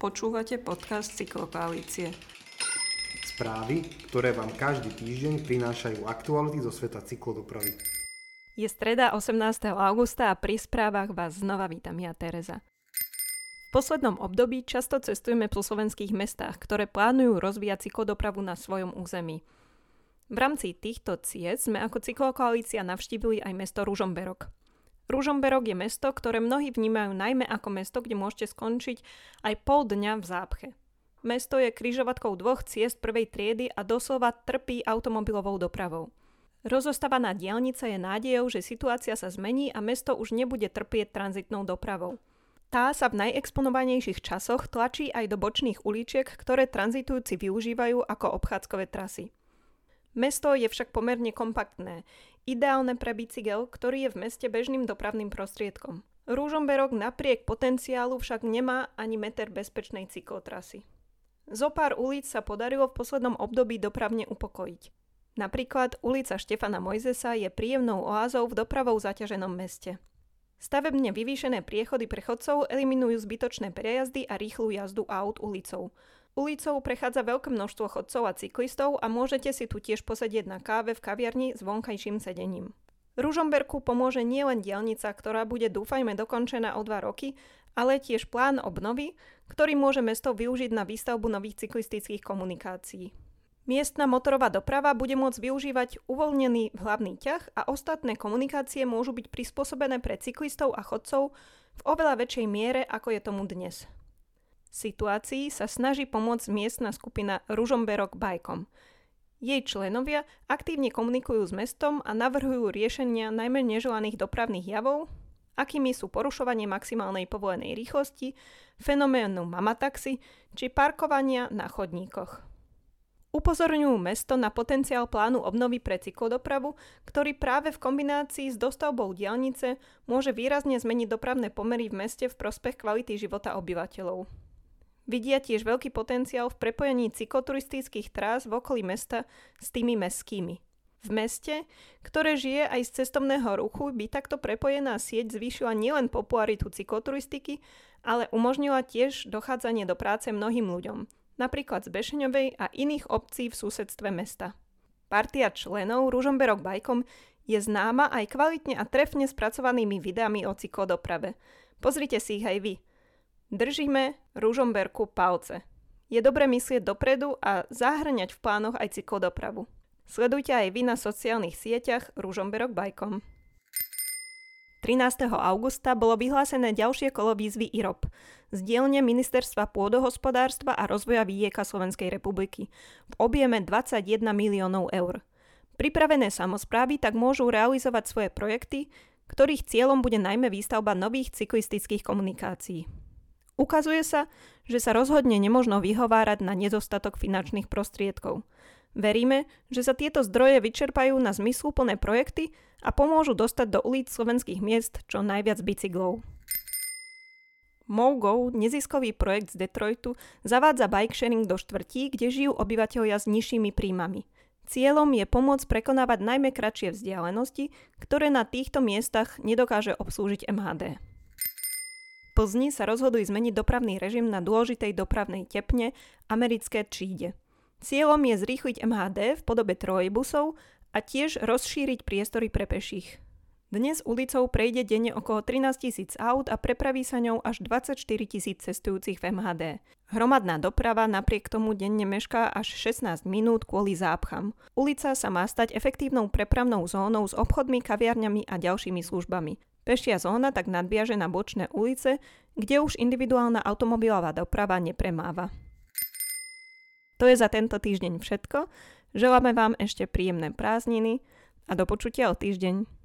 Počúvate podcast Cyklokoalície. Správy, ktoré vám každý týždeň prinášajú aktuality zo sveta cyklodopravy. Je streda 18. augusta a pri správach vás znova vítam ja, Tereza. V poslednom období často cestujeme po slovenských mestách, ktoré plánujú rozvíjať cyklodopravu na svojom území. V rámci týchto ciest sme ako cyklokoalícia navštívili aj mesto Ružomberok. Ružomberok je mesto, ktoré mnohí vnímajú najmä ako mesto, kde môžete skončiť aj pol dňa v zápche. Mesto je kryžovatkou dvoch ciest prvej triedy a doslova trpí automobilovou dopravou. Rozostávaná diálnica je nádejou, že situácia sa zmení a mesto už nebude trpieť tranzitnou dopravou. Tá sa v najexponovanejších časoch tlačí aj do bočných uličiek, ktoré tranzitujúci využívajú ako obchádzkové trasy. Mesto je však pomerne kompaktné, ideálne pre bicykel, ktorý je v meste bežným dopravným prostriedkom. Rúžomberok napriek potenciálu však nemá ani meter bezpečnej cyklotrasy. Zo pár ulic sa podarilo v poslednom období dopravne upokojiť. Napríklad ulica Štefana Mojzesa je príjemnou oázou v dopravou zaťaženom meste. Stavebne vyvýšené priechody pre chodcov eliminujú zbytočné prejazdy a rýchlu jazdu aut ulicou. Ulicou prechádza veľké množstvo chodcov a cyklistov a môžete si tu tiež posedieť na káve v kaviarni s vonkajším sedením. Ružomberku pomôže nielen dielnica, ktorá bude dúfajme dokončená o dva roky, ale tiež plán obnovy, ktorý môže mesto využiť na výstavbu nových cyklistických komunikácií. Miestna motorová doprava bude môcť využívať uvoľnený hlavný ťah a ostatné komunikácie môžu byť prispôsobené pre cyklistov a chodcov v oveľa väčšej miere, ako je tomu dnes situácii sa snaží pomôcť miestna skupina Ružomberok Bajkom. Jej členovia aktívne komunikujú s mestom a navrhujú riešenia najmä neželaných dopravných javov, akými sú porušovanie maximálnej povolenej rýchlosti, fenoménu mamataxi či parkovania na chodníkoch. Upozorňujú mesto na potenciál plánu obnovy pre cyklodopravu, ktorý práve v kombinácii s dostavbou diálnice môže výrazne zmeniť dopravné pomery v meste v prospech kvality života obyvateľov. Vidia tiež veľký potenciál v prepojení cykloturistických trás v okolí mesta s tými mestskými. V meste, ktoré žije aj z cestovného ruchu, by takto prepojená sieť zvýšila nielen popularitu cykloturistiky, ale umožnila tiež dochádzanie do práce mnohým ľuďom, napríklad z Bešeňovej a iných obcí v susedstve mesta. Partia členov Ružomberok Bajkom je známa aj kvalitne a trefne spracovanými videami o cyklodoprave. Pozrite si ich aj vy – Držíme Ružomberku palce. Je dobre myslieť dopredu a zahrňať v plánoch aj cyklodopravu. Sledujte aj vy na sociálnych sieťach Ružomberok Bajkom. 13. augusta bolo vyhlásené ďalšie kolo výzvy IROP z dielne Ministerstva pôdohospodárstva a rozvoja vidieka Slovenskej republiky v objeme 21 miliónov eur. Pripravené samozprávy tak môžu realizovať svoje projekty, ktorých cieľom bude najmä výstavba nových cyklistických komunikácií. Ukazuje sa, že sa rozhodne nemožno vyhovárať na nedostatok finančných prostriedkov. Veríme, že sa tieto zdroje vyčerpajú na zmysluplné projekty a pomôžu dostať do ulic slovenských miest čo najviac bicyklov. MoGo, neziskový projekt z Detroitu, zavádza bike sharing do štvrtí, kde žijú obyvateľia s nižšími príjmami. Cieľom je pomôcť prekonávať najmä kratšie vzdialenosti, ktoré na týchto miestach nedokáže obslúžiť MHD. Plzni sa rozhodujú zmeniť dopravný režim na dôležitej dopravnej tepne americké Číde. Cieľom je zrýchliť MHD v podobe trojbusov a tiež rozšíriť priestory pre peších. Dnes ulicou prejde denne okolo 13 tisíc aut a prepraví sa ňou až 24 tisíc cestujúcich v MHD. Hromadná doprava napriek tomu denne mešká až 16 minút kvôli zápcham. Ulica sa má stať efektívnou prepravnou zónou s obchodmi, kaviarňami a ďalšími službami. Pešia zóna tak nadviaže na bočné ulice, kde už individuálna automobilová doprava nepremáva. To je za tento týždeň všetko. Želáme vám ešte príjemné prázdniny a do počutia o týždeň.